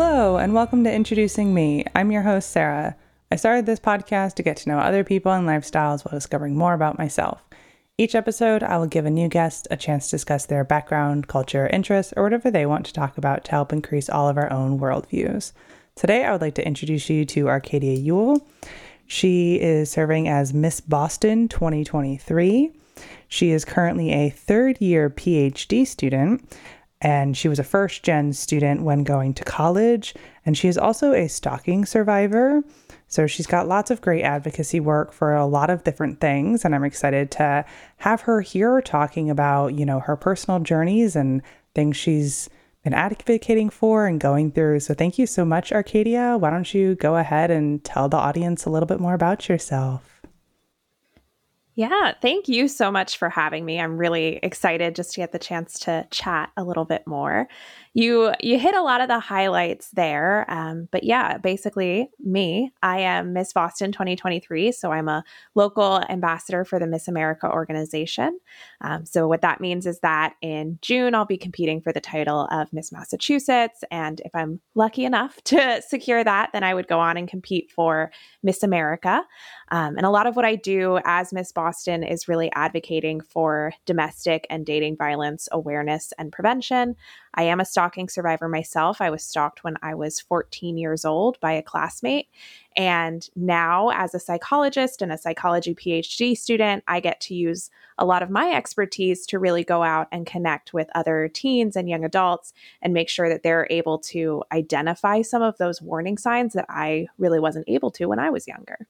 Hello, and welcome to Introducing Me. I'm your host, Sarah. I started this podcast to get to know other people and lifestyles while discovering more about myself. Each episode, I will give a new guest a chance to discuss their background, culture, interests, or whatever they want to talk about to help increase all of our own worldviews. Today, I would like to introduce you to Arcadia Ewell. She is serving as Miss Boston 2023. She is currently a third year PhD student, and she was a first gen student when going to college. And she is also a stalking survivor. So she's got lots of great advocacy work for a lot of different things. And I'm excited to have her here talking about, you know, her personal journeys and things she's been advocating for and going through. So thank you so much, Arcadia. Why don't you go ahead and tell the audience a little bit more about yourself? Yeah, thank you so much for having me. I'm really excited just to get the chance to chat a little bit more. You you hit a lot of the highlights there, um, but yeah, basically me. I am Miss Boston 2023, so I'm a local ambassador for the Miss America organization. Um, so what that means is that in June I'll be competing for the title of Miss Massachusetts, and if I'm lucky enough to secure that, then I would go on and compete for Miss America. Um, and a lot of what I do as Miss Boston is really advocating for domestic and dating violence awareness and prevention. I am a stalking survivor myself. I was stalked when I was 14 years old by a classmate. And now, as a psychologist and a psychology PhD student, I get to use a lot of my expertise to really go out and connect with other teens and young adults and make sure that they're able to identify some of those warning signs that I really wasn't able to when I was younger.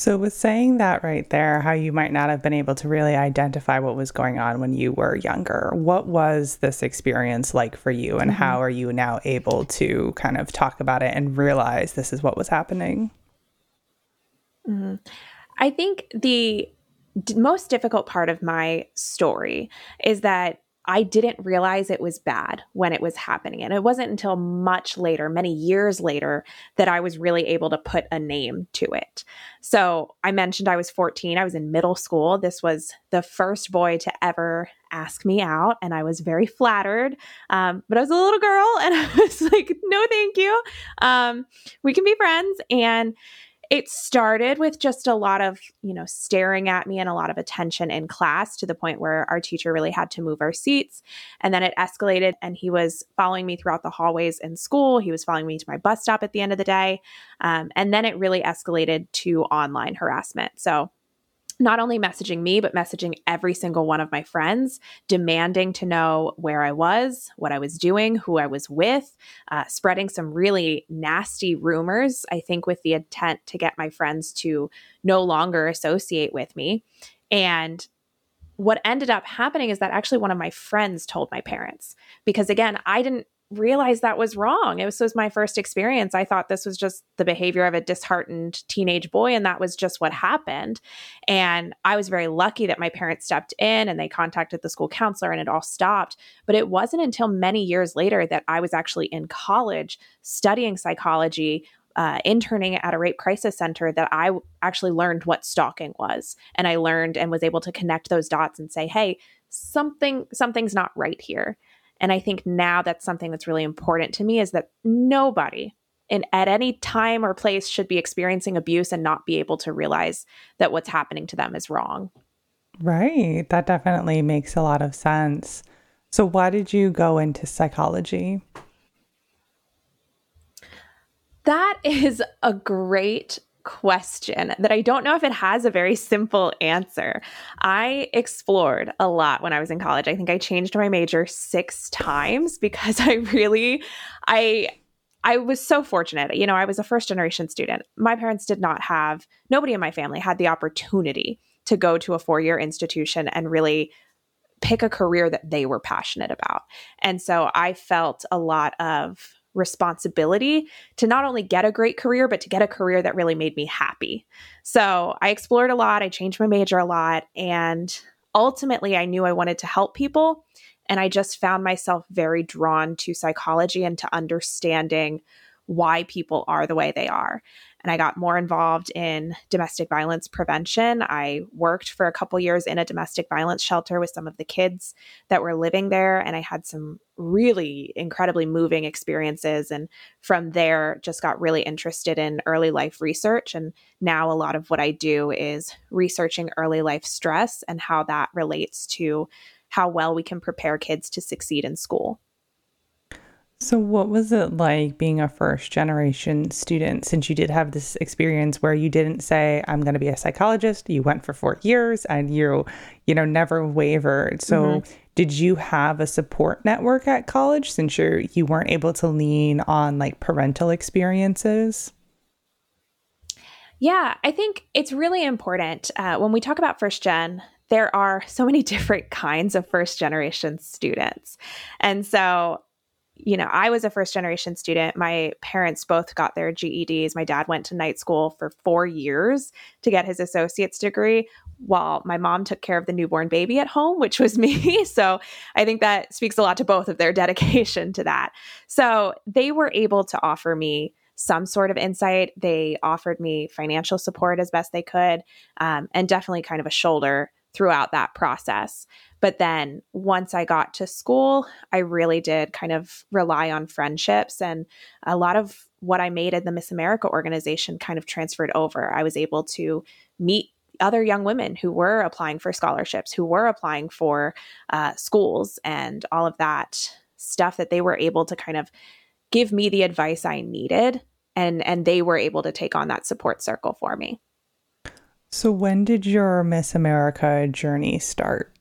So, with saying that right there, how you might not have been able to really identify what was going on when you were younger, what was this experience like for you, and mm-hmm. how are you now able to kind of talk about it and realize this is what was happening? Mm-hmm. I think the d- most difficult part of my story is that I didn't realize it was bad when it was happening. And it wasn't until much later, many years later, that I was really able to put a name to it. So I mentioned I was 14, I was in middle school. This was the first boy to ever ask me out, and I was very flattered. Um, but I was a little girl, and I was like, no, thank you. Um, we can be friends. And it started with just a lot of, you know, staring at me and a lot of attention in class to the point where our teacher really had to move our seats. And then it escalated and he was following me throughout the hallways in school. He was following me to my bus stop at the end of the day. Um, and then it really escalated to online harassment. So not only messaging me, but messaging every single one of my friends, demanding to know where I was, what I was doing, who I was with, uh, spreading some really nasty rumors, I think, with the intent to get my friends to no longer associate with me. And what ended up happening is that actually one of my friends told my parents because again i didn't realize that was wrong. It was, was my first experience. I thought this was just the behavior of a disheartened teenage boy, and that was just what happened. And I was very lucky that my parents stepped in and they contacted the school counselor and it all stopped. But it wasn't until many years later that I was actually in college studying psychology. Uh, interning at a rape crisis center that I actually learned what stalking was, and I learned and was able to connect those dots and say, "Hey, something something's not right here." And I think now that's something that's really important to me is that nobody in at any time or place should be experiencing abuse and not be able to realize that what's happening to them is wrong. Right. That definitely makes a lot of sense. So why did you go into psychology? That is a great question that I don't know if it has a very simple answer. I explored a lot when I was in college. I think I changed my major 6 times because I really I I was so fortunate. You know, I was a first generation student. My parents did not have nobody in my family had the opportunity to go to a four-year institution and really pick a career that they were passionate about. And so I felt a lot of responsibility to not only get a great career, but to get a career that really made me happy. So I explored a lot, I changed my major a lot, and ultimately I knew I wanted to help people. And I just found myself very drawn to psychology and to understanding why people are the way they are. And I got more involved in domestic violence prevention. I worked for a couple years in a domestic violence shelter with some of the kids that were living there, and I had some really incredibly moving experiences. And from there, just got really interested in early life research. And now a lot of what I do is researching early life stress and how that relates to how well we can prepare kids to succeed in school. So, what was it like being a first generation student since you did have this experience where you didn't say, I'm going to be a psychologist? You went for four years and you, you know, never wavered. So, mm-hmm. did you have a support network at college since you're, you weren't able to lean on like parental experiences? Yeah, I think it's really important uh, when we talk about first gen there are so many different kinds of first generation students. And so you know, I was a first generation student. My parents both got their GEDs. My dad went to night school for four years to get his associate's degree, while my mom took care of the newborn baby at home, which was me. so I think that speaks a lot to both of their dedication to that. So they were able to offer me some sort of insight. They offered me financial support as best they could, um, and definitely kind of a shoulder throughout that process. But then once I got to school, I really did kind of rely on friendships and a lot of what I made at the Miss America organization kind of transferred over. I was able to meet other young women who were applying for scholarships, who were applying for uh, schools, and all of that stuff that they were able to kind of give me the advice I needed, and and they were able to take on that support circle for me. So, when did your Miss America journey start?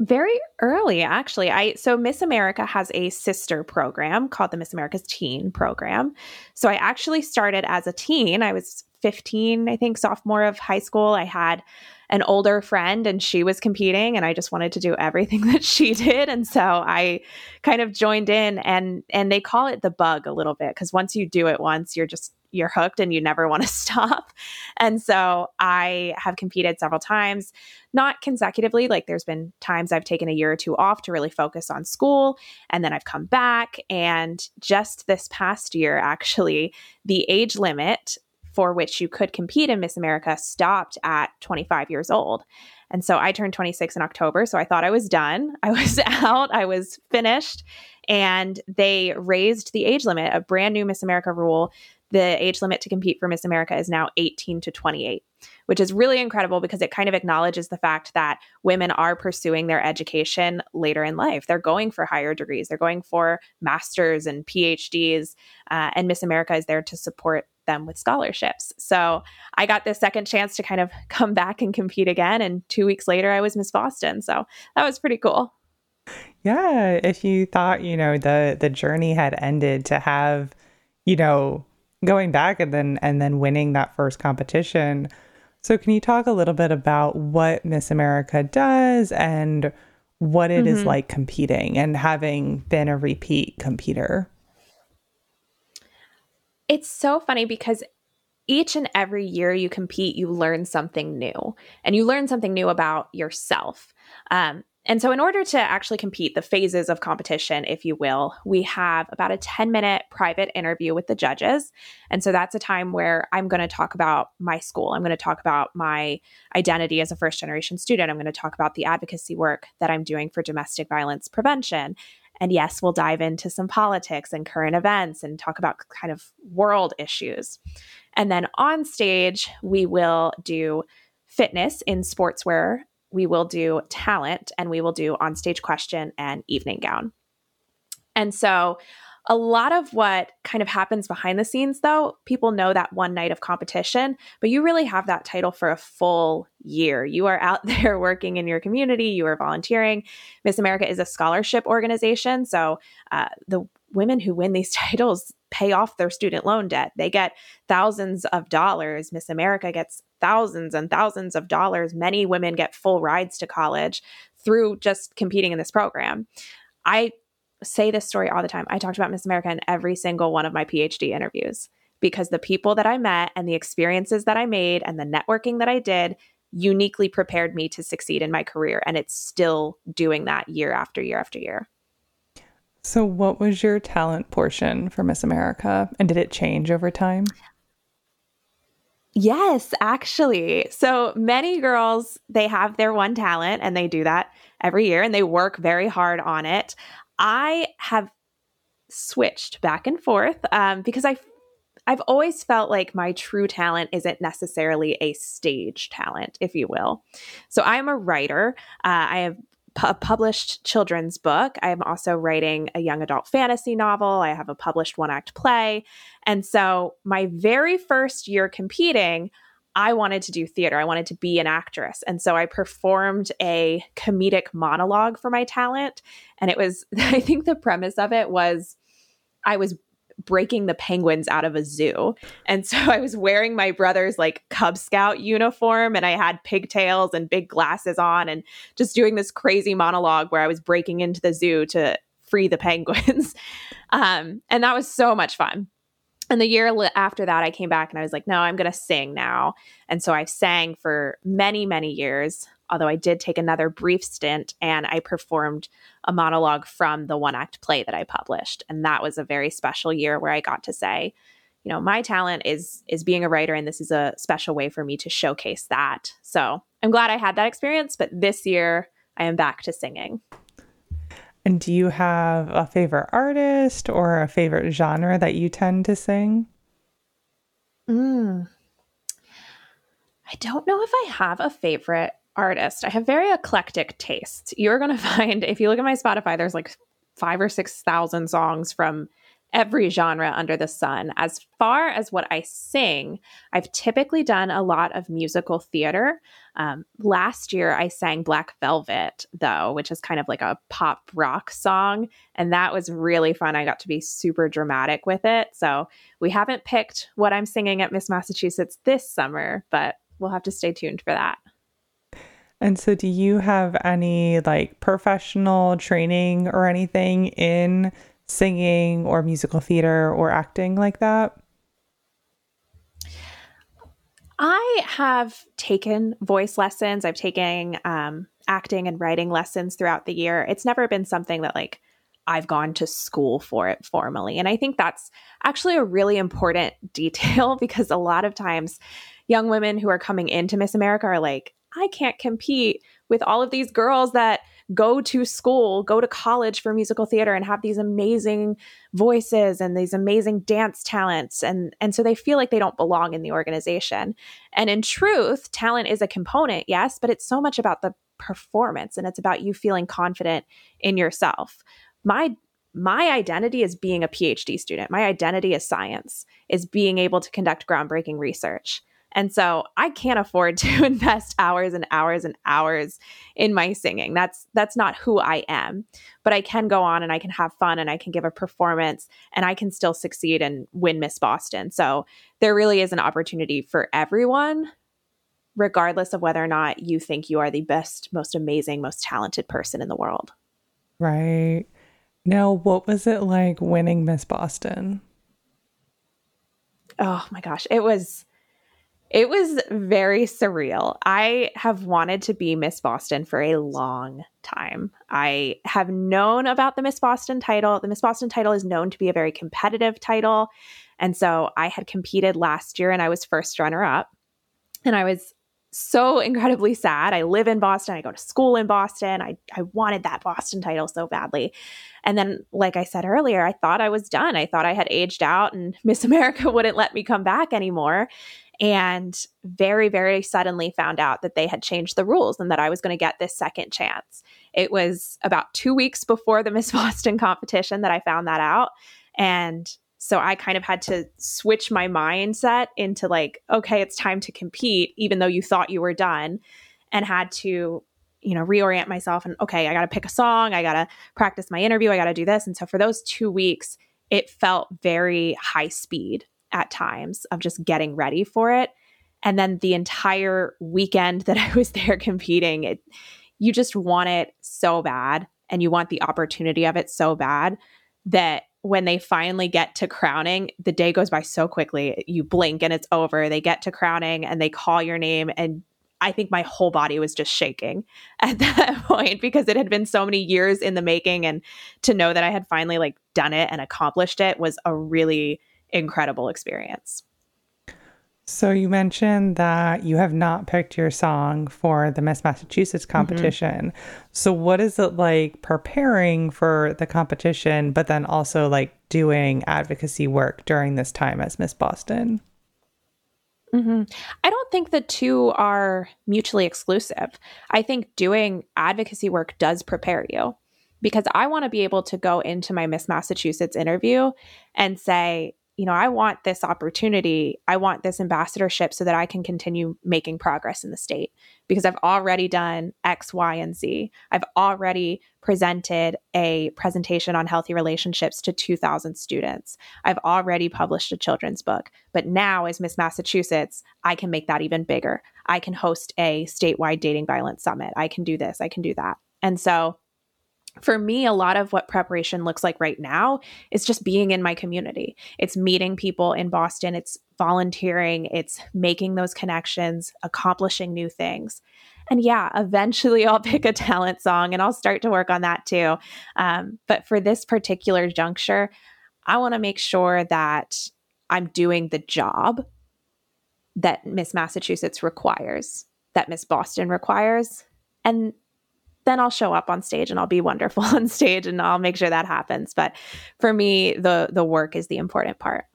Very early, actually. I so Miss America has a sister program called the Miss America's Teen Program. So I actually started as a teen. I was 15, I think, sophomore of high school. I had an older friend and she was competing and I just wanted to do everything that she did and so I kind of joined in and and they call it the bug a little bit cuz once you do it once you're just you're hooked and you never want to stop. And so I have competed several times, not consecutively. Like there's been times I've taken a year or two off to really focus on school. And then I've come back. And just this past year, actually, the age limit for which you could compete in Miss America stopped at 25 years old. And so I turned 26 in October. So I thought I was done. I was out, I was finished. And they raised the age limit, a brand new Miss America rule the age limit to compete for Miss America is now 18 to 28, which is really incredible because it kind of acknowledges the fact that women are pursuing their education later in life. They're going for higher degrees, they're going for masters and PhDs, uh, and Miss America is there to support them with scholarships. So I got this second chance to kind of come back and compete again. And two weeks later, I was Miss Boston. So that was pretty cool. Yeah, if you thought, you know, the the journey had ended to have, you know, going back and then and then winning that first competition. So can you talk a little bit about what Miss America does and what it mm-hmm. is like competing and having been a repeat competitor? It's so funny because each and every year you compete, you learn something new and you learn something new about yourself. Um, and so, in order to actually compete, the phases of competition, if you will, we have about a 10 minute private interview with the judges. And so, that's a time where I'm going to talk about my school. I'm going to talk about my identity as a first generation student. I'm going to talk about the advocacy work that I'm doing for domestic violence prevention. And yes, we'll dive into some politics and current events and talk about kind of world issues. And then on stage, we will do fitness in sportswear we will do talent and we will do on stage question and evening gown. And so, a lot of what kind of happens behind the scenes, though, people know that one night of competition, but you really have that title for a full year. You are out there working in your community, you are volunteering. Miss America is a scholarship organization. So, uh, the women who win these titles pay off their student loan debt. They get thousands of dollars. Miss America gets thousands and thousands of dollars. Many women get full rides to college through just competing in this program. I say this story all the time. I talked about Miss America in every single one of my PhD interviews because the people that I met and the experiences that I made and the networking that I did uniquely prepared me to succeed in my career. And it's still doing that year after year after year. So, what was your talent portion for Miss America? And did it change over time? Yes, actually. So many girls, they have their one talent and they do that every year and they work very hard on it. I have switched back and forth um, because I I've always felt like my true talent isn't necessarily a stage talent, if you will. So I'm a writer. Uh, I have a published children's book. I am also writing a young adult fantasy novel. I have a published one act play. And so, my very first year competing, I wanted to do theater. I wanted to be an actress. And so I performed a comedic monologue for my talent. And it was, I think the premise of it was I was breaking the penguins out of a zoo. And so I was wearing my brother's like Cub Scout uniform and I had pigtails and big glasses on and just doing this crazy monologue where I was breaking into the zoo to free the penguins. um, and that was so much fun. And the year after that, I came back and I was like, no, I'm going to sing now. And so I sang for many, many years although I did take another brief stint and I performed a monologue from the one act play that I published. And that was a very special year where I got to say, you know, my talent is is being a writer and this is a special way for me to showcase that. So, I'm glad I had that experience, but this year I am back to singing. And do you have a favorite artist or a favorite genre that you tend to sing? Mm. I don't know if I have a favorite artist. I have very eclectic tastes. You're going to find, if you look at my Spotify, there's like five or 6,000 songs from every genre under the sun. As far as what I sing, I've typically done a lot of musical theater. Um, last year, I sang Black Velvet, though, which is kind of like a pop rock song. And that was really fun. I got to be super dramatic with it. So we haven't picked what I'm singing at Miss Massachusetts this summer, but we'll have to stay tuned for that. And so, do you have any like professional training or anything in singing or musical theater or acting like that? I have taken voice lessons. I've taken um, acting and writing lessons throughout the year. It's never been something that like I've gone to school for it formally. And I think that's actually a really important detail because a lot of times young women who are coming into Miss America are like, I can't compete with all of these girls that go to school, go to college for musical theater and have these amazing voices and these amazing dance talents and and so they feel like they don't belong in the organization. And in truth, talent is a component, yes, but it's so much about the performance and it's about you feeling confident in yourself. My my identity is being a PhD student. My identity is science, is being able to conduct groundbreaking research. And so I can't afford to invest hours and hours and hours in my singing. That's that's not who I am. But I can go on and I can have fun and I can give a performance and I can still succeed and win Miss Boston. So there really is an opportunity for everyone regardless of whether or not you think you are the best, most amazing, most talented person in the world. Right. Now, what was it like winning Miss Boston? Oh my gosh, it was it was very surreal. I have wanted to be Miss Boston for a long time. I have known about the Miss Boston title. The Miss Boston title is known to be a very competitive title. And so I had competed last year and I was first runner up. And I was so incredibly sad. I live in Boston. I go to school in Boston. I, I wanted that Boston title so badly. And then, like I said earlier, I thought I was done. I thought I had aged out and Miss America wouldn't let me come back anymore and very, very suddenly found out that they had changed the rules and that I was going to get this second chance. It was about two weeks before the Miss Boston competition that I found that out. And so I kind of had to switch my mindset into like, okay, it's time to compete, even though you thought you were done, and had to, you know, reorient myself and, okay, I got to pick a song, I got to practice my interview, I got to do this. And so for those two weeks, it felt very high speed at times of just getting ready for it. And then the entire weekend that I was there competing, it, you just want it so bad and you want the opportunity of it so bad that when they finally get to crowning, the day goes by so quickly. You blink and it's over. They get to crowning and they call your name and I think my whole body was just shaking at that point because it had been so many years in the making. And to know that I had finally like done it and accomplished it was a really incredible experience. So you mentioned that you have not picked your song for the Miss Massachusetts mm-hmm. competition. Mm-hmm. So what is it like preparing for the competition, but then also like doing advocacy work during this time as Miss Boston? Mm-hmm. I don't think the two are mutually exclusive. I think doing advocacy work does prepare you because I want to be able to go into my Miss Massachusetts interview and say, you know, I want this opportunity. I want this ambassadorship so that I can continue making progress in the state because I've already done X, Y, and Z. I've already presented a presentation on healthy relationships to 2,000 students. I've already published a children's book. But now, as Miss Massachusetts, I can make that even bigger. I can host a statewide dating violence summit. I can do this, I can do that. And so, for me, a lot of what preparation looks like right now is just being in my community. It's meeting people in Boston, it's volunteering, it's making those connections, accomplishing new things. And yeah, eventually I'll pick a talent song and I'll start to work on that too. Um, but for this particular juncture, I want to make sure that I'm doing the job that Miss Massachusetts requires, that Miss Boston requires. And then I'll show up on stage and I'll be wonderful on stage and I'll make sure that happens. But for me, the the work is the important part.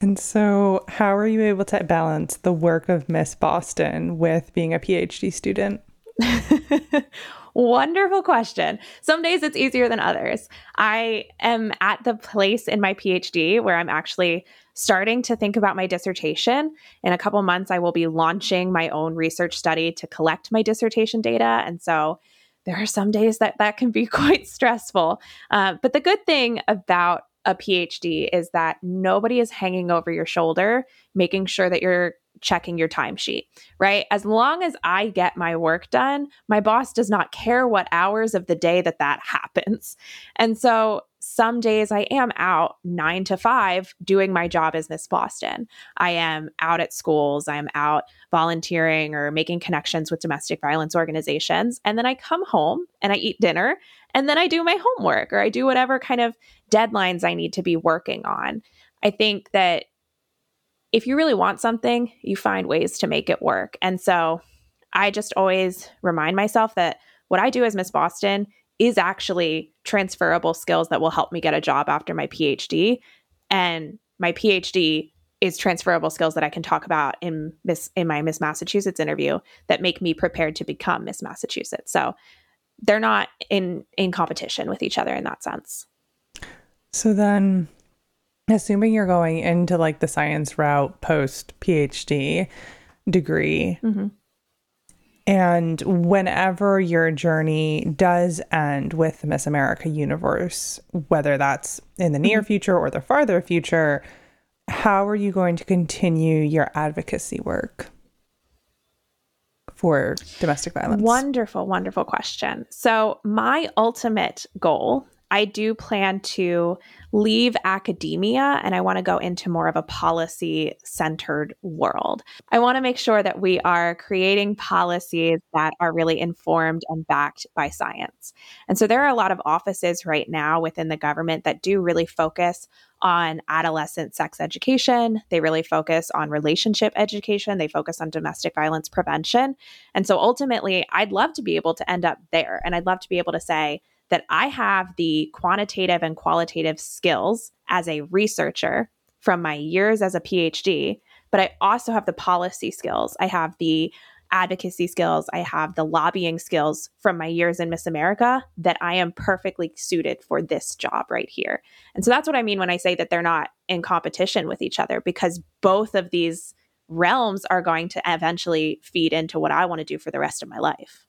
And so, how are you able to balance the work of Miss Boston with being a PhD student? Wonderful question. Some days it's easier than others. I am at the place in my PhD where I'm actually starting to think about my dissertation. In a couple months, I will be launching my own research study to collect my dissertation data. And so there are some days that that can be quite stressful. Uh, but the good thing about a PhD is that nobody is hanging over your shoulder, making sure that you're checking your timesheet, right? As long as I get my work done, my boss does not care what hours of the day that that happens. And so some days I am out nine to five doing my job as Miss Boston. I am out at schools, I'm out volunteering or making connections with domestic violence organizations. And then I come home and I eat dinner and then I do my homework or I do whatever kind of deadlines I need to be working on. I think that if you really want something, you find ways to make it work. And so I just always remind myself that what I do as Miss Boston is actually transferable skills that will help me get a job after my PhD. And my PhD is transferable skills that I can talk about in Miss in my Miss Massachusetts interview that make me prepared to become Miss Massachusetts. So they're not in in competition with each other in that sense. So then assuming you're going into like the science route post PhD degree, mm-hmm. And whenever your journey does end with the Miss America universe, whether that's in the near mm-hmm. future or the farther future, how are you going to continue your advocacy work for domestic violence? Wonderful, wonderful question. So, my ultimate goal I do plan to leave academia and I want to go into more of a policy centered world. I want to make sure that we are creating policies that are really informed and backed by science. And so there are a lot of offices right now within the government that do really focus on adolescent sex education. They really focus on relationship education. They focus on domestic violence prevention. And so ultimately, I'd love to be able to end up there. And I'd love to be able to say, that I have the quantitative and qualitative skills as a researcher from my years as a PhD, but I also have the policy skills. I have the advocacy skills, I have the lobbying skills from my years in Miss America that I am perfectly suited for this job right here. And so that's what I mean when I say that they're not in competition with each other because both of these realms are going to eventually feed into what I want to do for the rest of my life.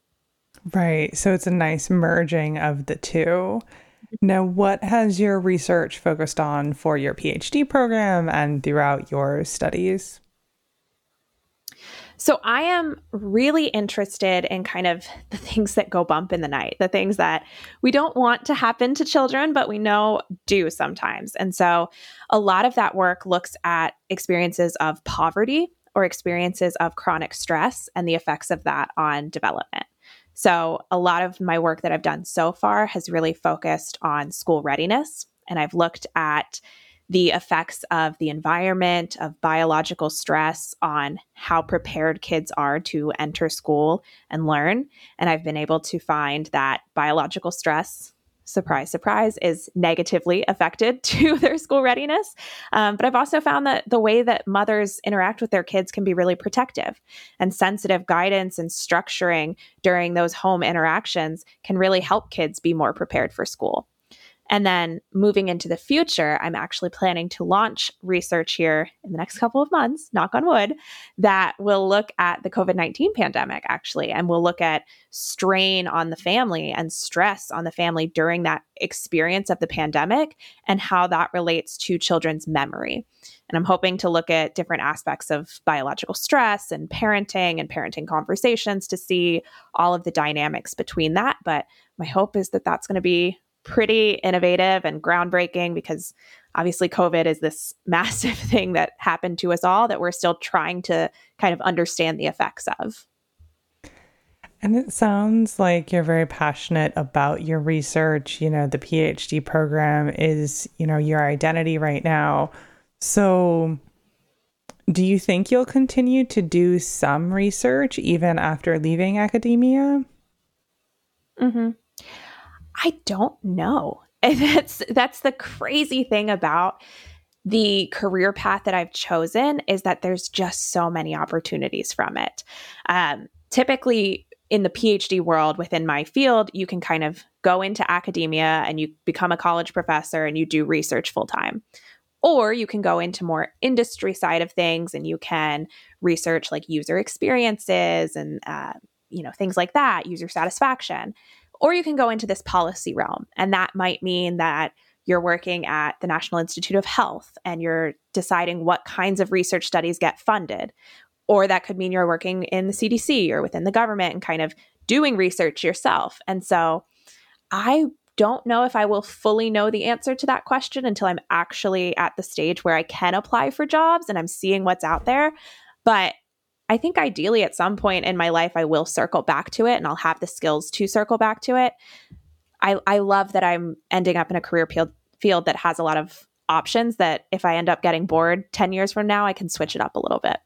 Right. So it's a nice merging of the two. Now, what has your research focused on for your PhD program and throughout your studies? So, I am really interested in kind of the things that go bump in the night, the things that we don't want to happen to children, but we know do sometimes. And so, a lot of that work looks at experiences of poverty or experiences of chronic stress and the effects of that on development. So, a lot of my work that I've done so far has really focused on school readiness. And I've looked at the effects of the environment, of biological stress on how prepared kids are to enter school and learn. And I've been able to find that biological stress surprise, surprise, is negatively affected to their school readiness. Um, but I've also found that the way that mothers interact with their kids can be really protective and sensitive guidance and structuring during those home interactions can really help kids be more prepared for school. And then moving into the future, I'm actually planning to launch research here in the next couple of months, knock on wood, that will look at the COVID 19 pandemic, actually, and we'll look at strain on the family and stress on the family during that experience of the pandemic and how that relates to children's memory. And I'm hoping to look at different aspects of biological stress and parenting and parenting conversations to see all of the dynamics between that. But my hope is that that's going to be pretty innovative and groundbreaking because obviously COVID is this massive thing that happened to us all that we're still trying to kind of understand the effects of. And it sounds like you're very passionate about your research. You know, the PhD program is, you know, your identity right now. So, do you think you'll continue to do some research even after leaving academia? Mm-hmm. I don't know. And that's that's the crazy thing about the career path that I've chosen is that there's just so many opportunities from it. Um, typically, in the PhD world within my field, you can kind of go into academia and you become a college professor and you do research full time. Or you can go into more industry side of things and you can research like user experiences and uh, you know things like that, user satisfaction. Or you can go into this policy realm, and that might mean that you're working at the National Institute of Health and you're deciding what kinds of research studies get funded. Or that could mean you're working in the CDC or within the government and kind of doing research yourself. And so I don't know if I will fully know the answer to that question until I'm actually at the stage where I can apply for jobs and I'm seeing what's out there. But I think ideally at some point in my life, I will circle back to it and I'll have the skills to circle back to it. I, I love that I'm ending up in a career field, field that has a lot of options that if I end up getting bored 10 years from now, I can switch it up a little bit.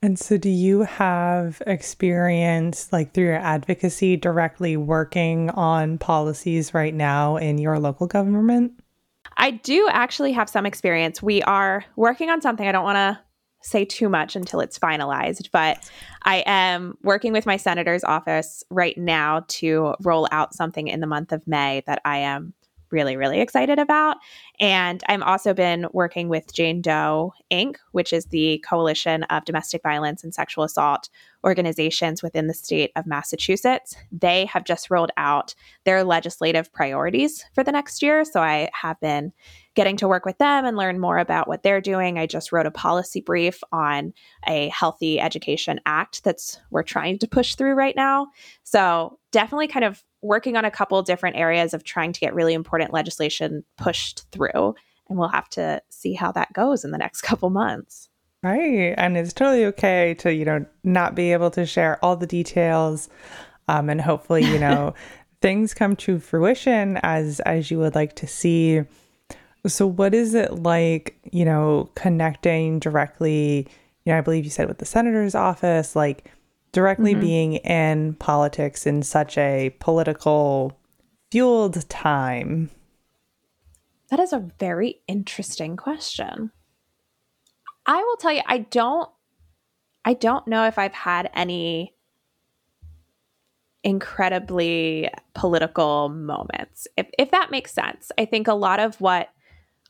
And so, do you have experience, like through your advocacy, directly working on policies right now in your local government? I do actually have some experience. We are working on something. I don't want to say too much until it's finalized, but I am working with my senator's office right now to roll out something in the month of May that I am really, really excited about. And I've also been working with Jane Doe Inc., which is the coalition of domestic violence and sexual assault organizations within the state of Massachusetts. They have just rolled out their legislative priorities for the next year. So I have been getting to work with them and learn more about what they're doing. I just wrote a policy brief on a healthy education act that's we're trying to push through right now. So definitely kind of working on a couple different areas of trying to get really important legislation pushed through. And we'll have to see how that goes in the next couple months. Right. And it's totally okay to, you know, not be able to share all the details. Um, and hopefully, you know, things come to fruition as as you would like to see so, what is it like, you know, connecting directly? You know, I believe you said with the senator's office, like directly mm-hmm. being in politics in such a political fueled time? That is a very interesting question. I will tell you, I don't I don't know if I've had any incredibly political moments. If if that makes sense. I think a lot of what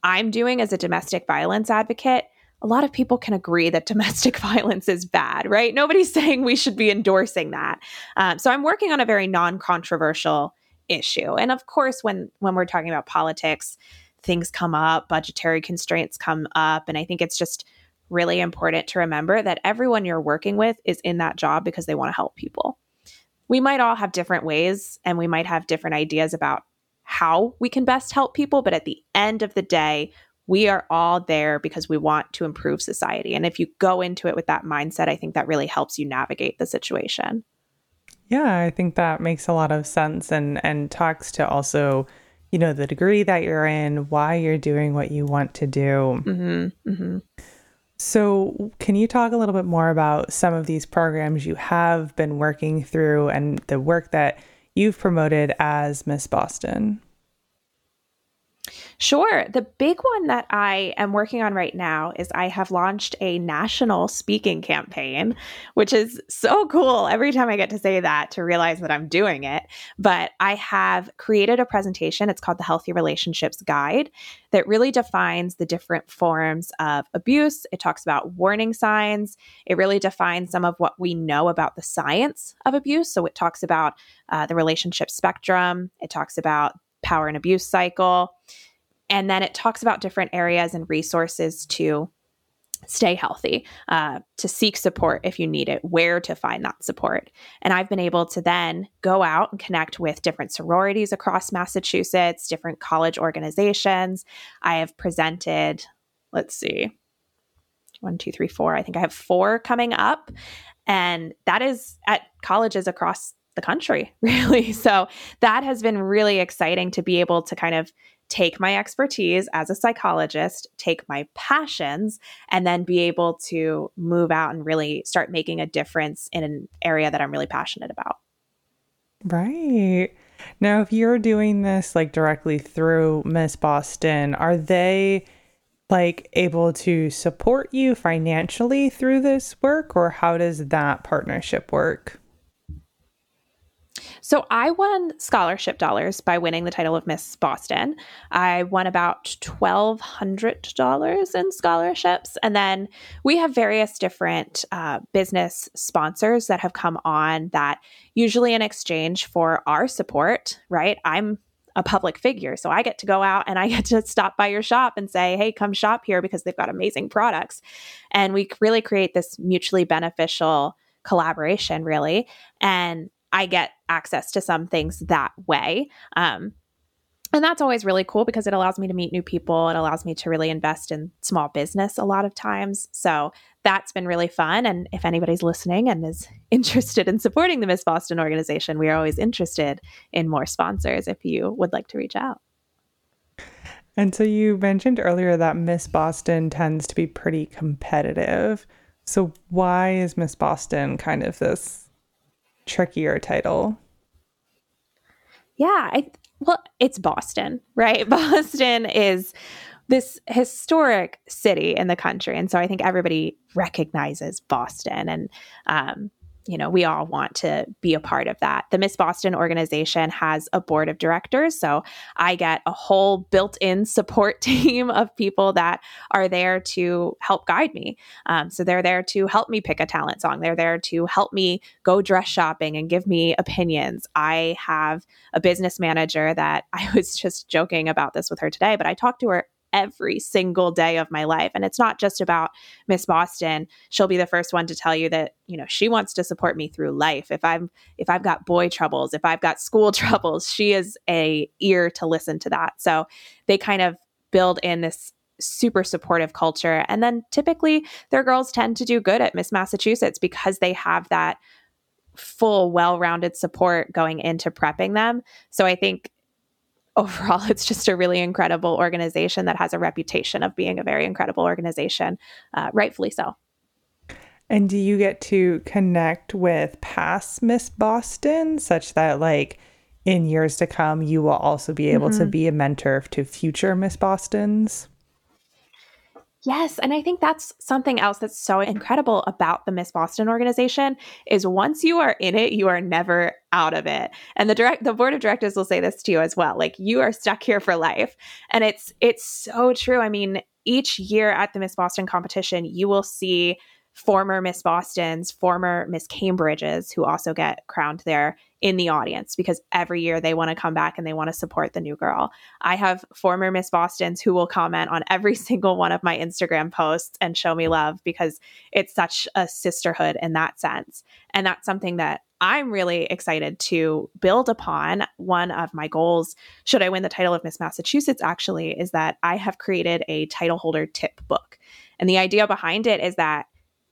I'm doing as a domestic violence advocate, a lot of people can agree that domestic violence is bad, right? Nobody's saying we should be endorsing that. Um, so I'm working on a very non-controversial issue, and of course, when when we're talking about politics, things come up, budgetary constraints come up, and I think it's just really important to remember that everyone you're working with is in that job because they want to help people. We might all have different ways, and we might have different ideas about how we can best help people. But at the end of the day, we are all there because we want to improve society. And if you go into it with that mindset, I think that really helps you navigate the situation. Yeah, I think that makes a lot of sense and and talks to also, you know, the degree that you're in, why you're doing what you want to do. Mm-hmm, mm-hmm. So, can you talk a little bit more about some of these programs you have been working through and the work that you've promoted as Miss Boston? Sure. The big one that I am working on right now is I have launched a national speaking campaign, which is so cool every time I get to say that to realize that I'm doing it. But I have created a presentation. It's called the Healthy Relationships Guide that really defines the different forms of abuse. It talks about warning signs. It really defines some of what we know about the science of abuse. So it talks about uh, the relationship spectrum, it talks about power and abuse cycle. And then it talks about different areas and resources to stay healthy, uh, to seek support if you need it, where to find that support. And I've been able to then go out and connect with different sororities across Massachusetts, different college organizations. I have presented, let's see, one, two, three, four. I think I have four coming up. And that is at colleges across the country, really. So that has been really exciting to be able to kind of take my expertise as a psychologist, take my passions, and then be able to move out and really start making a difference in an area that I'm really passionate about. Right. Now, if you're doing this like directly through Miss Boston, are they like able to support you financially through this work, or how does that partnership work? So I won scholarship dollars by winning the title of Miss Boston. I won about $1,200 in scholarships. And then we have various different uh, business sponsors that have come on that usually in exchange for our support, right? I'm a public figure. So I get to go out and I get to stop by your shop and say, hey, come shop here because they've got amazing products. And we really create this mutually beneficial collaboration, really. And I get access to some things that way. Um, and that's always really cool because it allows me to meet new people. It allows me to really invest in small business a lot of times. So that's been really fun. And if anybody's listening and is interested in supporting the Miss Boston organization, we are always interested in more sponsors if you would like to reach out. And so you mentioned earlier that Miss Boston tends to be pretty competitive. So why is Miss Boston kind of this trickier title. Yeah, I well, it's Boston, right? Boston is this historic city in the country, and so I think everybody recognizes Boston, and um, you know, we all want to be a part of that. The Miss Boston organization has a board of directors. So I get a whole built in support team of people that are there to help guide me. Um, so they're there to help me pick a talent song, they're there to help me go dress shopping and give me opinions. I have a business manager that I was just joking about this with her today, but I talked to her every single day of my life. And it's not just about Miss Boston. She'll be the first one to tell you that, you know, she wants to support me through life. If I'm if I've got boy troubles, if I've got school troubles, she is a ear to listen to that. So they kind of build in this super supportive culture. And then typically their girls tend to do good at Miss Massachusetts because they have that full well-rounded support going into prepping them. So I think overall, it's just a really incredible organization that has a reputation of being a very incredible organization, uh, rightfully so. And do you get to connect with past Miss Boston such that, like, in years to come, you will also be able mm-hmm. to be a mentor to future Miss Bostons? Yes, and I think that's something else that's so incredible about the Miss Boston organization is once you are in it, you are never out of it. And the direct the board of directors will say this to you as well. Like you are stuck here for life. And it's it's so true. I mean, each year at the Miss Boston competition, you will see former Miss Bostons, former Miss Cambridges who also get crowned there in the audience because every year they want to come back and they want to support the new girl. I have former Miss Bostons who will comment on every single one of my Instagram posts and show me love because it's such a sisterhood in that sense. And that's something that I'm really excited to build upon one of my goals. Should I win the title of Miss Massachusetts, actually, is that I have created a title holder tip book. And the idea behind it is that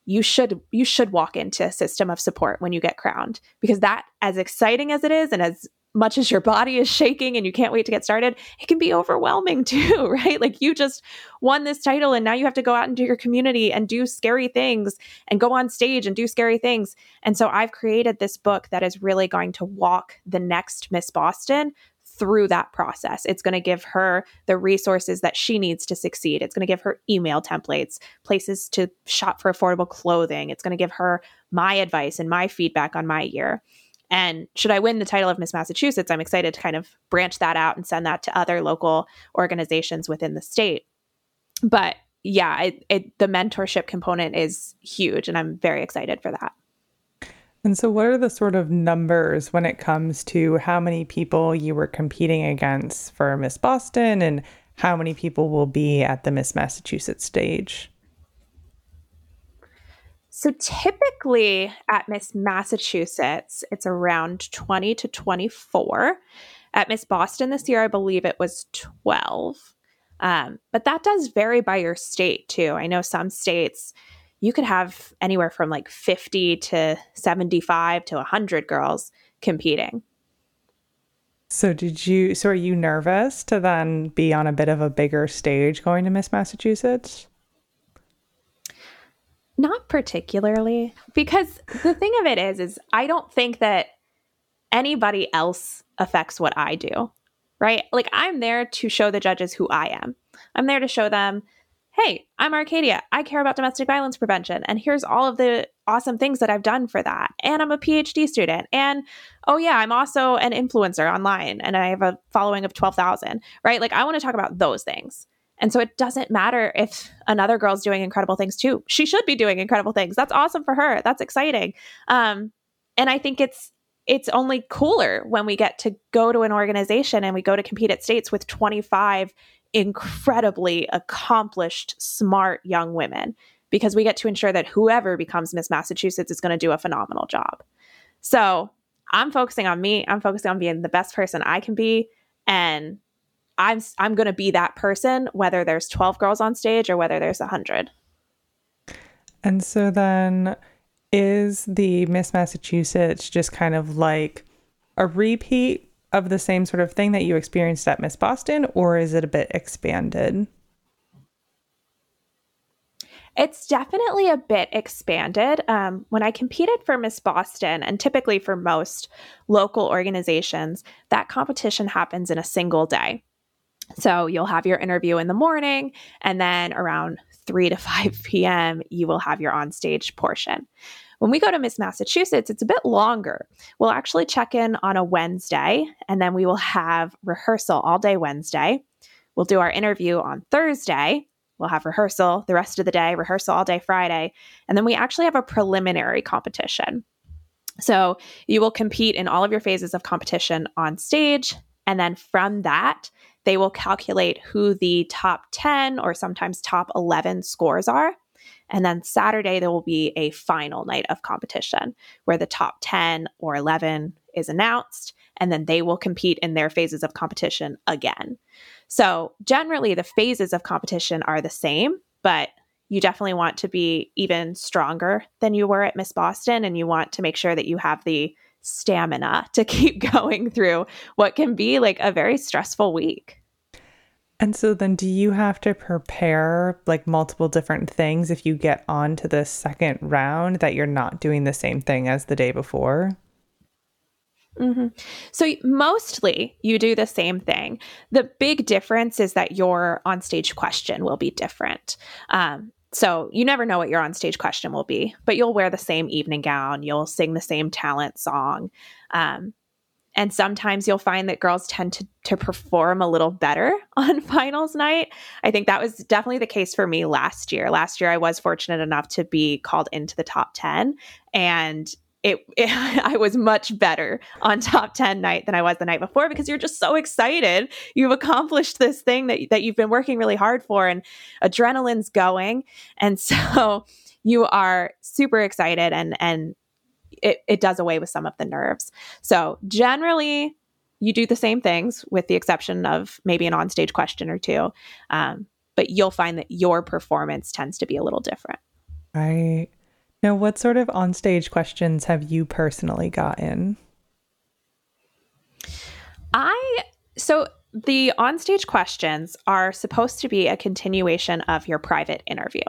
you should you should walk into a system of support when you get crowned because that as exciting as it is and as much as your body is shaking and you can't wait to get started, it can be overwhelming too, right? Like you just won this title and now you have to go out into your community and do scary things and go on stage and do scary things. And so I've created this book that is really going to walk the next Miss Boston through that process. It's going to give her the resources that she needs to succeed. It's going to give her email templates, places to shop for affordable clothing. It's going to give her my advice and my feedback on my year. And should I win the title of Miss Massachusetts, I'm excited to kind of branch that out and send that to other local organizations within the state. But yeah, it, it, the mentorship component is huge, and I'm very excited for that. And so, what are the sort of numbers when it comes to how many people you were competing against for Miss Boston and how many people will be at the Miss Massachusetts stage? So typically at Miss Massachusetts, it's around 20 to 24. At Miss Boston this year, I believe it was 12. Um, but that does vary by your state too. I know some states you could have anywhere from like 50 to 75 to 100 girls competing. So did you so are you nervous to then be on a bit of a bigger stage going to Miss Massachusetts? Not particularly, because the thing of it is, is I don't think that anybody else affects what I do, right? Like I'm there to show the judges who I am. I'm there to show them, hey, I'm Arcadia. I care about domestic violence prevention, and here's all of the awesome things that I've done for that. And I'm a PhD student, and oh yeah, I'm also an influencer online, and I have a following of twelve thousand, right? Like I want to talk about those things. And so it doesn't matter if another girl's doing incredible things too. She should be doing incredible things. That's awesome for her. That's exciting. Um, and I think it's it's only cooler when we get to go to an organization and we go to compete at states with 25 incredibly accomplished, smart young women because we get to ensure that whoever becomes Miss Massachusetts is going to do a phenomenal job. So I'm focusing on me. I'm focusing on being the best person I can be. And I'm I'm going to be that person whether there's 12 girls on stage or whether there's 100. And so then is the Miss Massachusetts just kind of like a repeat of the same sort of thing that you experienced at Miss Boston or is it a bit expanded? It's definitely a bit expanded. Um, when I competed for Miss Boston, and typically for most local organizations, that competition happens in a single day. So you'll have your interview in the morning, and then around 3 to 5 p.m., you will have your onstage portion. When we go to Miss Massachusetts, it's a bit longer. We'll actually check in on a Wednesday, and then we will have rehearsal all day Wednesday. We'll do our interview on Thursday. We'll have rehearsal the rest of the day, rehearsal all day Friday. And then we actually have a preliminary competition. So you will compete in all of your phases of competition on stage. And then from that, they will calculate who the top 10 or sometimes top 11 scores are. And then Saturday, there will be a final night of competition where the top 10 or 11 is announced, and then they will compete in their phases of competition again. So, generally, the phases of competition are the same, but you definitely want to be even stronger than you were at Miss Boston, and you want to make sure that you have the stamina to keep going through what can be like a very stressful week. And so then do you have to prepare like multiple different things if you get on to the second round that you're not doing the same thing as the day before? Mm-hmm. So mostly you do the same thing. The big difference is that your on stage question will be different. Um, so you never know what your on stage question will be, but you'll wear the same evening gown, you'll sing the same talent song. Um, and sometimes you'll find that girls tend to, to perform a little better on finals night. I think that was definitely the case for me last year. Last year, I was fortunate enough to be called into the top 10. And it, it, I was much better on top 10 night than I was the night before because you're just so excited. You've accomplished this thing that, that you've been working really hard for and adrenaline's going. And so you are super excited and, and it, it does away with some of the nerves. So generally, you do the same things with the exception of maybe an onstage question or two. Um, but you'll find that your performance tends to be a little different. Right. Now, what sort of onstage questions have you personally gotten? I, so the onstage questions are supposed to be a continuation of your private interview.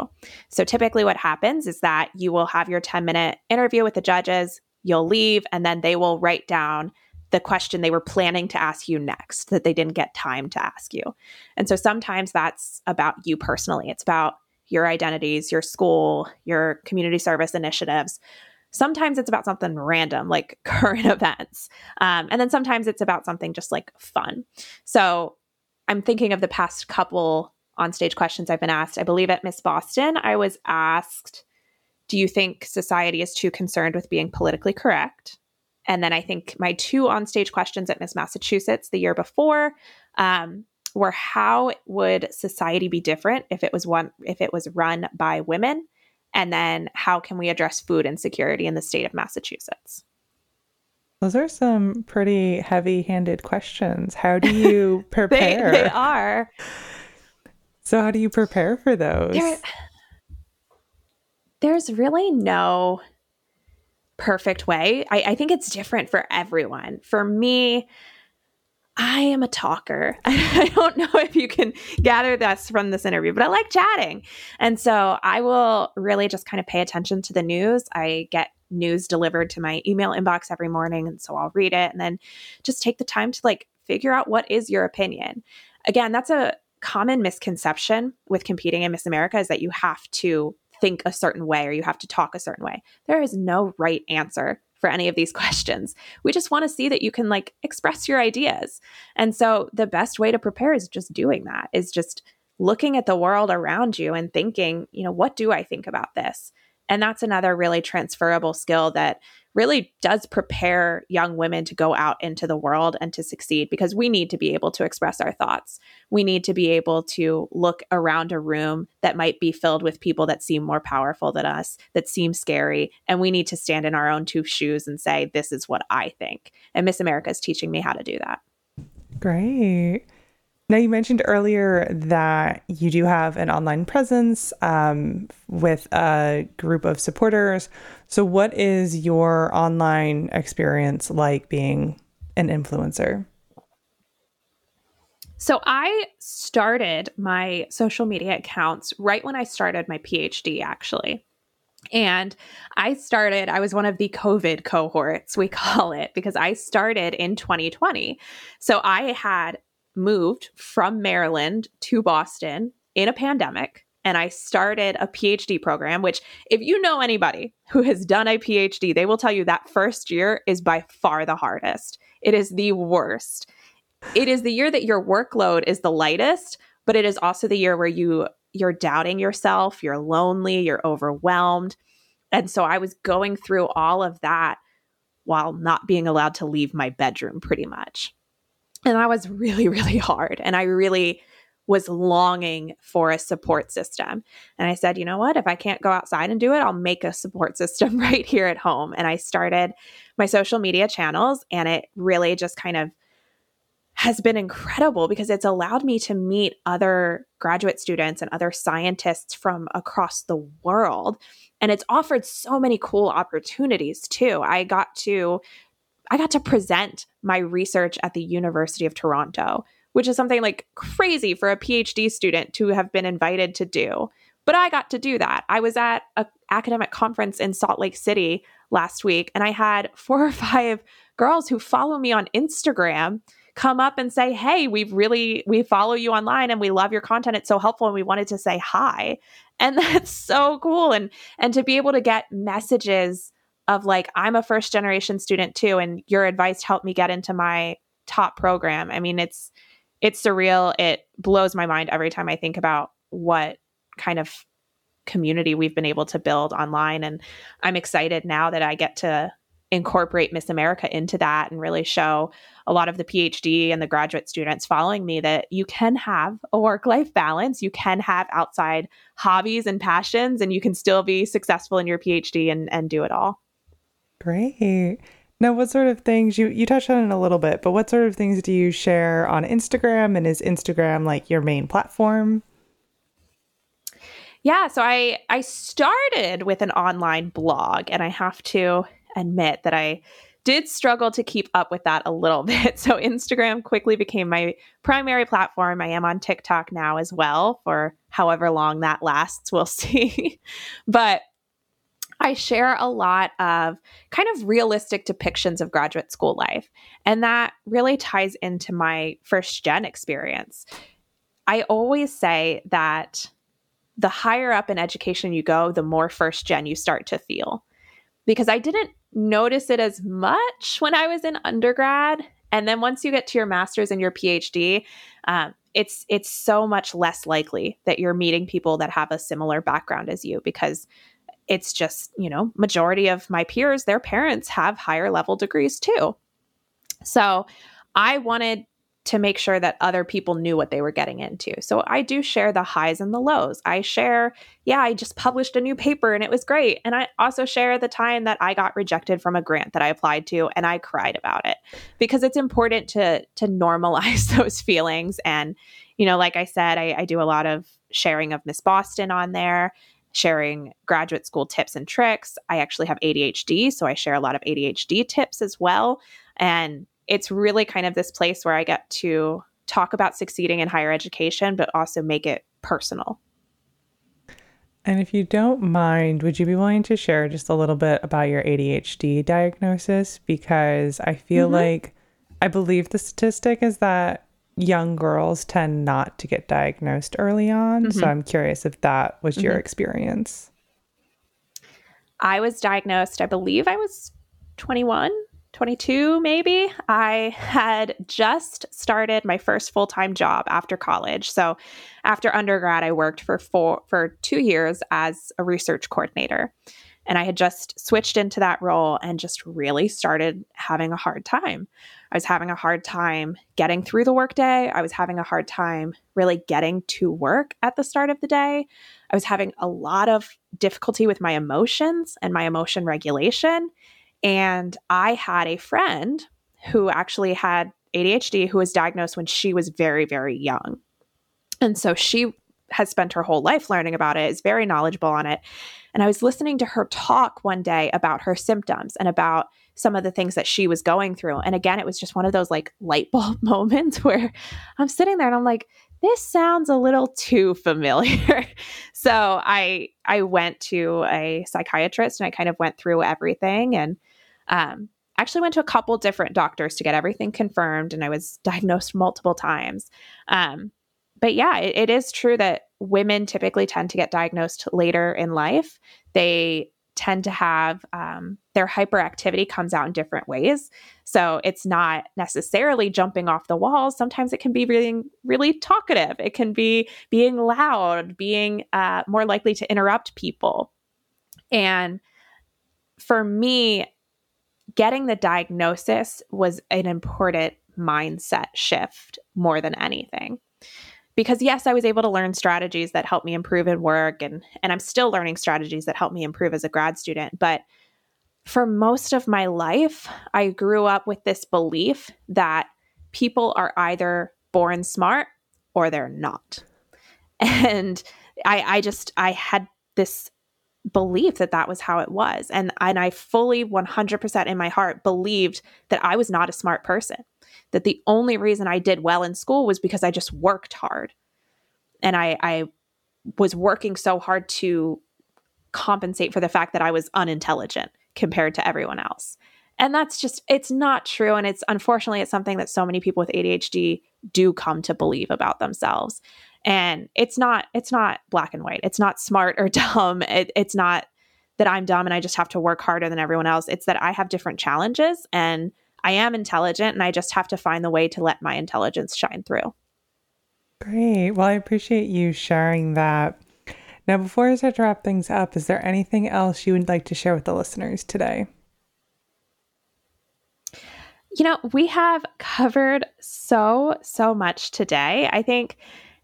So typically, what happens is that you will have your 10 minute interview with the judges, you'll leave, and then they will write down the question they were planning to ask you next that they didn't get time to ask you. And so sometimes that's about you personally, it's about your identities, your school, your community service initiatives. Sometimes it's about something random like current events. Um, and then sometimes it's about something just like fun. So I'm thinking of the past couple onstage questions I've been asked. I believe at Miss Boston, I was asked, Do you think society is too concerned with being politically correct? And then I think my two onstage questions at Miss Massachusetts the year before um, were how would society be different if it was one if it was run by women? And then how can we address food insecurity in the state of Massachusetts? Those are some pretty heavy handed questions. How do you prepare? they, they, are. So, how do you prepare for those? There, there's really no perfect way. I, I think it's different for everyone. For me, I am a talker. I don't know if you can gather this from this interview, but I like chatting. And so I will really just kind of pay attention to the news. I get news delivered to my email inbox every morning. And so I'll read it and then just take the time to like figure out what is your opinion. Again, that's a common misconception with competing in Miss America is that you have to think a certain way or you have to talk a certain way. There is no right answer for any of these questions. We just want to see that you can like express your ideas. And so the best way to prepare is just doing that, is just looking at the world around you and thinking, you know, what do I think about this? And that's another really transferable skill that really does prepare young women to go out into the world and to succeed because we need to be able to express our thoughts. We need to be able to look around a room that might be filled with people that seem more powerful than us, that seem scary. And we need to stand in our own two shoes and say, this is what I think. And Miss America is teaching me how to do that. Great. Now, you mentioned earlier that you do have an online presence um, with a group of supporters. So, what is your online experience like being an influencer? So, I started my social media accounts right when I started my PhD, actually. And I started, I was one of the COVID cohorts, we call it, because I started in 2020. So I had moved from Maryland to Boston in a pandemic and I started a PhD program, which, if you know anybody who has done a PhD, they will tell you that first year is by far the hardest. It is the worst. It is the year that your workload is the lightest, but it is also the year where you you're doubting yourself, you're lonely, you're overwhelmed. And so I was going through all of that while not being allowed to leave my bedroom pretty much. And that was really, really hard. And I really was longing for a support system. And I said, you know what? If I can't go outside and do it, I'll make a support system right here at home. And I started my social media channels, and it really just kind of has been incredible because it's allowed me to meet other graduate students and other scientists from across the world. And it's offered so many cool opportunities too. I got to I got to present my research at the University of Toronto, which is something like crazy for a PhD student to have been invited to do. But I got to do that. I was at an academic conference in Salt Lake City last week, and I had four or five girls who follow me on Instagram come up and say, "Hey, we've really we follow you online and we love your content. It's so helpful and we wanted to say hi." And that's so cool and and to be able to get messages of like I'm a first generation student too and your advice helped me get into my top program. I mean it's it's surreal. It blows my mind every time I think about what kind of community we've been able to build online and I'm excited now that I get to incorporate Miss America into that and really show a lot of the PhD and the graduate students following me that you can have a work life balance, you can have outside hobbies and passions, and you can still be successful in your PhD and, and do it all. Great. Now, what sort of things you you touched on it a little bit, but what sort of things do you share on Instagram? And is Instagram like your main platform? Yeah, so I I started with an online blog, and I have to admit that I did struggle to keep up with that a little bit. So Instagram quickly became my primary platform. I am on TikTok now as well for however long that lasts. We'll see. but I share a lot of kind of realistic depictions of graduate school life. And that really ties into my first gen experience. I always say that the higher up in education you go, the more first gen you start to feel. Because I didn't notice it as much when I was in undergrad. And then once you get to your master's and your PhD, um, it's it's so much less likely that you're meeting people that have a similar background as you because it's just, you know, majority of my peers, their parents have higher level degrees too. So I wanted to make sure that other people knew what they were getting into. So I do share the highs and the lows. I share, yeah, I just published a new paper and it was great. And I also share the time that I got rejected from a grant that I applied to and I cried about it because it's important to to normalize those feelings. And, you know, like I said, I, I do a lot of sharing of Miss Boston on there sharing graduate school tips and tricks. I actually have ADHD, so I share a lot of ADHD tips as well. And it's really kind of this place where I get to talk about succeeding in higher education, but also make it personal. And if you don't mind, would you be willing to share just a little bit about your ADHD diagnosis? Because I feel mm-hmm. like I believe the statistic is that young girls tend not to get diagnosed early on. Mm-hmm. So I'm curious if that was mm-hmm. your experience. I was diagnosed, I believe I was 21, 22 maybe. I had just started my first full-time job after college. So after undergrad I worked for four for 2 years as a research coordinator. And I had just switched into that role and just really started having a hard time. I was having a hard time getting through the workday. I was having a hard time really getting to work at the start of the day. I was having a lot of difficulty with my emotions and my emotion regulation. And I had a friend who actually had ADHD who was diagnosed when she was very, very young. And so she has spent her whole life learning about it, is very knowledgeable on it. And I was listening to her talk one day about her symptoms and about some of the things that she was going through. And again, it was just one of those like light bulb moments where I'm sitting there and I'm like, this sounds a little too familiar. so I I went to a psychiatrist and I kind of went through everything and um, actually went to a couple different doctors to get everything confirmed and I was diagnosed multiple times. Um, but yeah, it, it is true that women typically tend to get diagnosed later in life. They tend to have um, their hyperactivity comes out in different ways. So it's not necessarily jumping off the walls. Sometimes it can be really, really talkative. It can be being loud, being uh, more likely to interrupt people. And for me, getting the diagnosis was an important mindset shift more than anything because yes i was able to learn strategies that help me improve in work and and i'm still learning strategies that help me improve as a grad student but for most of my life i grew up with this belief that people are either born smart or they're not. And i i just i had this belief that that was how it was and and I fully 100% in my heart believed that I was not a smart person that the only reason I did well in school was because I just worked hard. And I, I was working so hard to compensate for the fact that I was unintelligent compared to everyone else. And that's just, it's not true. And it's unfortunately, it's something that so many people with ADHD do come to believe about themselves. And it's not, it's not black and white. It's not smart or dumb. It, it's not that I'm dumb and I just have to work harder than everyone else. It's that I have different challenges and I am intelligent and I just have to find the way to let my intelligence shine through. Great. Well, I appreciate you sharing that. Now, before I start to wrap things up, is there anything else you would like to share with the listeners today? You know, we have covered so, so much today. I think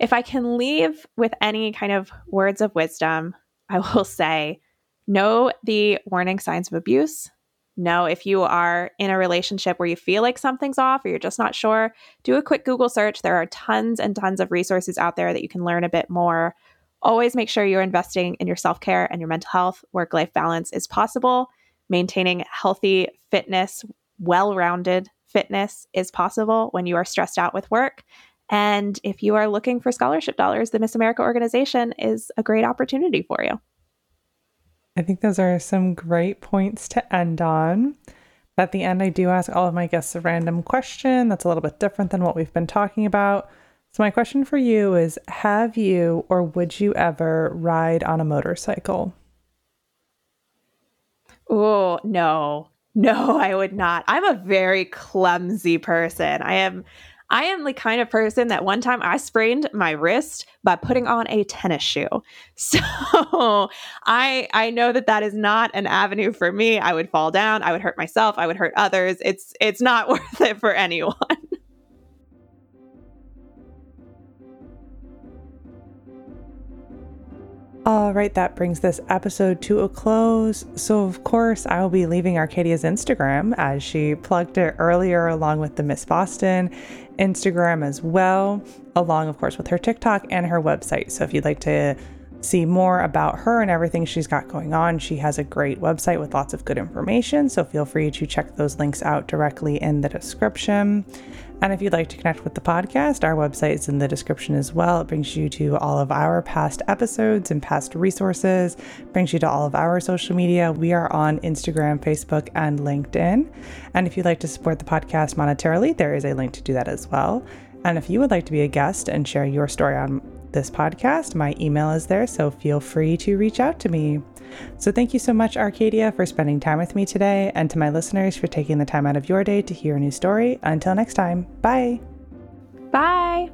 if I can leave with any kind of words of wisdom, I will say know the warning signs of abuse, know if you are in a relationship where you feel like something's off or you're just not sure, do a quick Google search. There are tons and tons of resources out there that you can learn a bit more. Always make sure you're investing in your self care and your mental health. Work life balance is possible. Maintaining healthy fitness, well rounded fitness is possible when you are stressed out with work. And if you are looking for scholarship dollars, the Miss America organization is a great opportunity for you. I think those are some great points to end on. At the end, I do ask all of my guests a random question that's a little bit different than what we've been talking about. So, my question for you is Have you or would you ever ride on a motorcycle? Oh, no. No, I would not. I'm a very clumsy person. I am I am the kind of person that one time I sprained my wrist by putting on a tennis shoe. So I I know that that is not an avenue for me. I would fall down, I would hurt myself, I would hurt others. It's it's not worth it for anyone. All right, that brings this episode to a close. So, of course, I will be leaving Arcadia's Instagram as she plugged it earlier, along with the Miss Boston Instagram as well, along, of course, with her TikTok and her website. So, if you'd like to see more about her and everything she's got going on, she has a great website with lots of good information. So, feel free to check those links out directly in the description. And if you'd like to connect with the podcast, our website is in the description as well. It brings you to all of our past episodes and past resources, brings you to all of our social media. We are on Instagram, Facebook, and LinkedIn. And if you'd like to support the podcast monetarily, there is a link to do that as well. And if you would like to be a guest and share your story on this podcast, my email is there, so feel free to reach out to me. So, thank you so much, Arcadia, for spending time with me today, and to my listeners for taking the time out of your day to hear a new story. Until next time, bye. Bye.